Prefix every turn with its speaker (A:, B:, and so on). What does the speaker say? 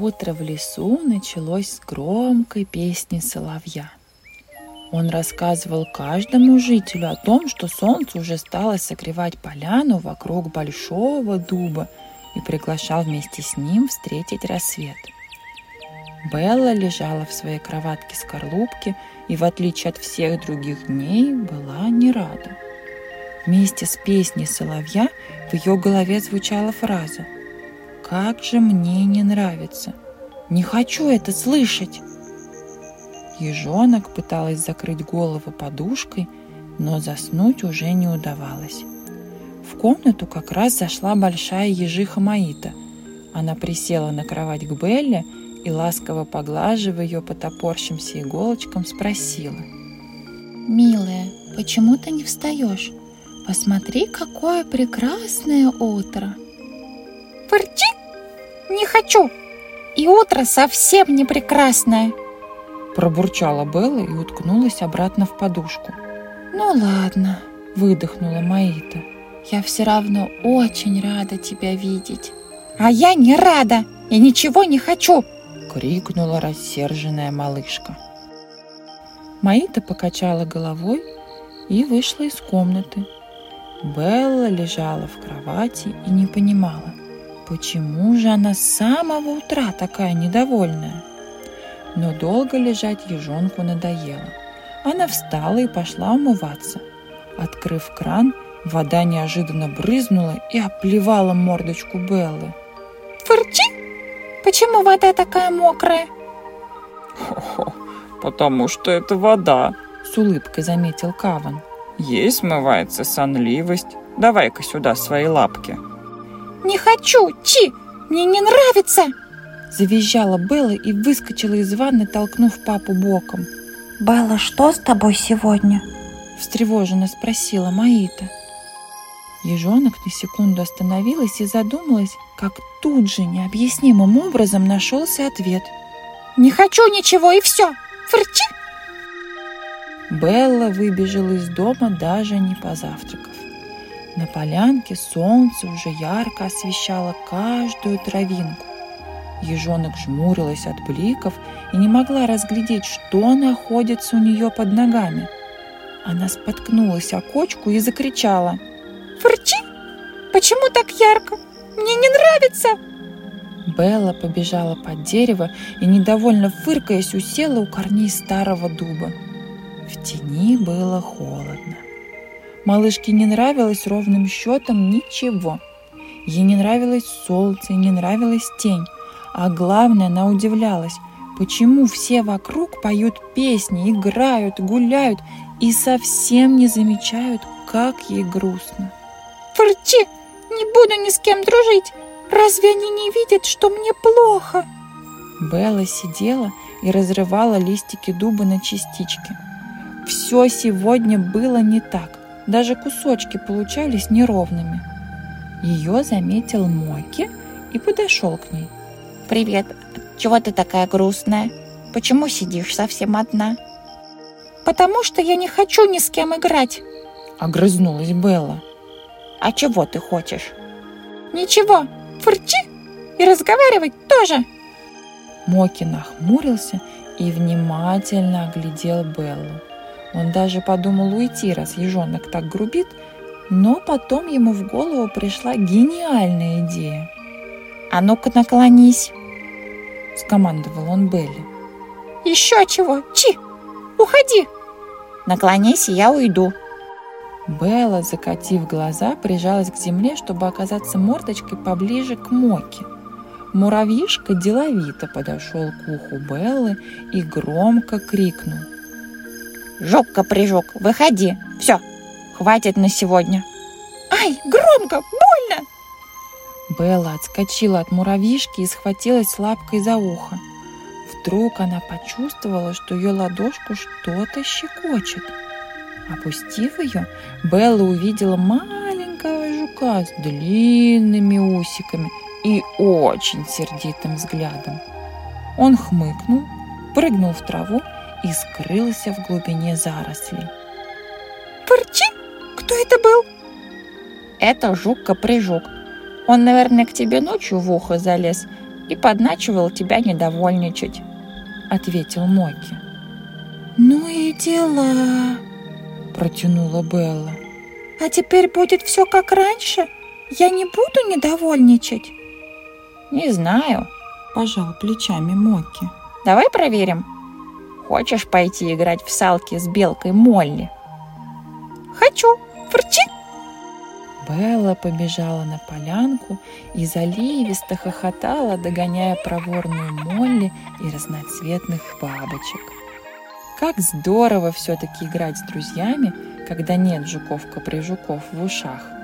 A: Утро в лесу началось с громкой песни соловья. Он рассказывал каждому жителю о том, что солнце уже стало согревать поляну вокруг большого дуба и приглашал вместе с ним встретить рассвет. Белла лежала в своей кроватке-скорлупке и, в отличие от всех других дней, была не рада. Вместе с песней соловья в ее голове звучала фраза – как же мне не нравится. Не хочу это слышать. Ежонок пыталась закрыть голову подушкой, но заснуть уже не удавалось. В комнату как раз зашла большая ежиха Маита. Она присела на кровать к Белле и, ласково поглаживая ее по топорщимся иголочкам, спросила.
B: «Милая, почему ты не встаешь? Посмотри, какое прекрасное утро!»
C: Не хочу. И утро совсем не прекрасное.
A: Пробурчала Белла и уткнулась обратно в подушку.
B: Ну ладно, выдохнула Маита. Я все равно очень рада тебя видеть.
C: А я не рада и ничего не хочу,
A: крикнула рассерженная малышка. Маита покачала головой и вышла из комнаты. Белла лежала в кровати и не понимала, Почему же она с самого утра такая недовольная? Но долго лежать ежонку надоело. Она встала и пошла умываться. Открыв кран, вода неожиданно брызнула и оплевала мордочку Беллы.
C: «Фырчи! Почему вода такая мокрая?»
D: «Хо-хо, потому что это вода», —
A: с улыбкой заметил Каван.
D: «Ей смывается сонливость. Давай-ка сюда свои лапки».
C: Не хочу, Чи! Мне не нравится!»
A: Завизжала Белла и выскочила из ванны, толкнув папу боком.
B: «Белла, что с тобой сегодня?»
A: Встревоженно спросила Маита. Ежонок на секунду остановилась и задумалась, как тут же необъяснимым образом нашелся ответ.
C: «Не хочу ничего и все! Фырчи!»
A: Белла выбежала из дома, даже не позавтракав. На полянке солнце уже ярко освещало каждую травинку. Ежонок жмурилась от бликов и не могла разглядеть, что находится у нее под ногами. Она споткнулась о кочку и закричала.
C: «Фырчи! Почему так ярко? Мне не нравится!»
A: Белла побежала под дерево и, недовольно фыркаясь, усела у корней старого дуба. В тени было холодно. Малышке не нравилось ровным счетом ничего. Ей не нравилось солнце, не нравилась тень. А главное, она удивлялась, почему все вокруг поют песни, играют, гуляют и совсем не замечают, как ей грустно.
C: «Фырчи! Не буду ни с кем дружить! Разве они не видят, что мне плохо?»
A: Белла сидела и разрывала листики дуба на частички. Все сегодня было не так. Даже кусочки получались неровными. Ее заметил Моки и подошел к ней.
C: «Привет! Чего ты такая грустная? Почему сидишь совсем одна?» «Потому что я не хочу ни с кем играть!»
A: Огрызнулась Белла.
C: «А чего ты хочешь?» «Ничего! Фырчи! И разговаривать тоже!»
A: Моки нахмурился и внимательно оглядел Беллу. Он даже подумал уйти, раз ежонок так грубит, но потом ему в голову пришла гениальная идея.
C: «А ну-ка наклонись!»
A: – скомандовал он Белли.
C: «Еще чего? Чи! Уходи!» «Наклонись, и я уйду!»
A: Белла, закатив глаза, прижалась к земле, чтобы оказаться мордочкой поближе к Моке. Муравьишка деловито подошел к уху Беллы и громко крикнул –
C: Жук-каприжук, выходи. Все, хватит на сегодня. Ай, громко, больно!
A: Белла отскочила от муравьишки и схватилась лапкой за ухо. Вдруг она почувствовала, что ее ладошку что-то щекочет. Опустив ее, Белла увидела маленького жука с длинными усиками и очень сердитым взглядом. Он хмыкнул, прыгнул в траву и скрылся в глубине зарослей.
C: «Фырчи! Кто это был?»
B: «Это жук-каприжук. Он, наверное, к тебе ночью в ухо залез.
C: и подначивал тебя недовольничать», — ответил Моки.
B: «Ну и дела», — протянула Белла. «А теперь будет все как раньше? Я не буду недовольничать?»
C: «Не знаю», —
A: пожал плечами Моки.
C: «Давай проверим. Хочешь пойти играть в салки с белкой Молли?»
B: «Хочу! Фырчи!»
A: Белла побежала на полянку и заливисто хохотала, догоняя проворную Молли и разноцветных бабочек. Как здорово все-таки играть с друзьями, когда нет жуков-каприжуков в ушах.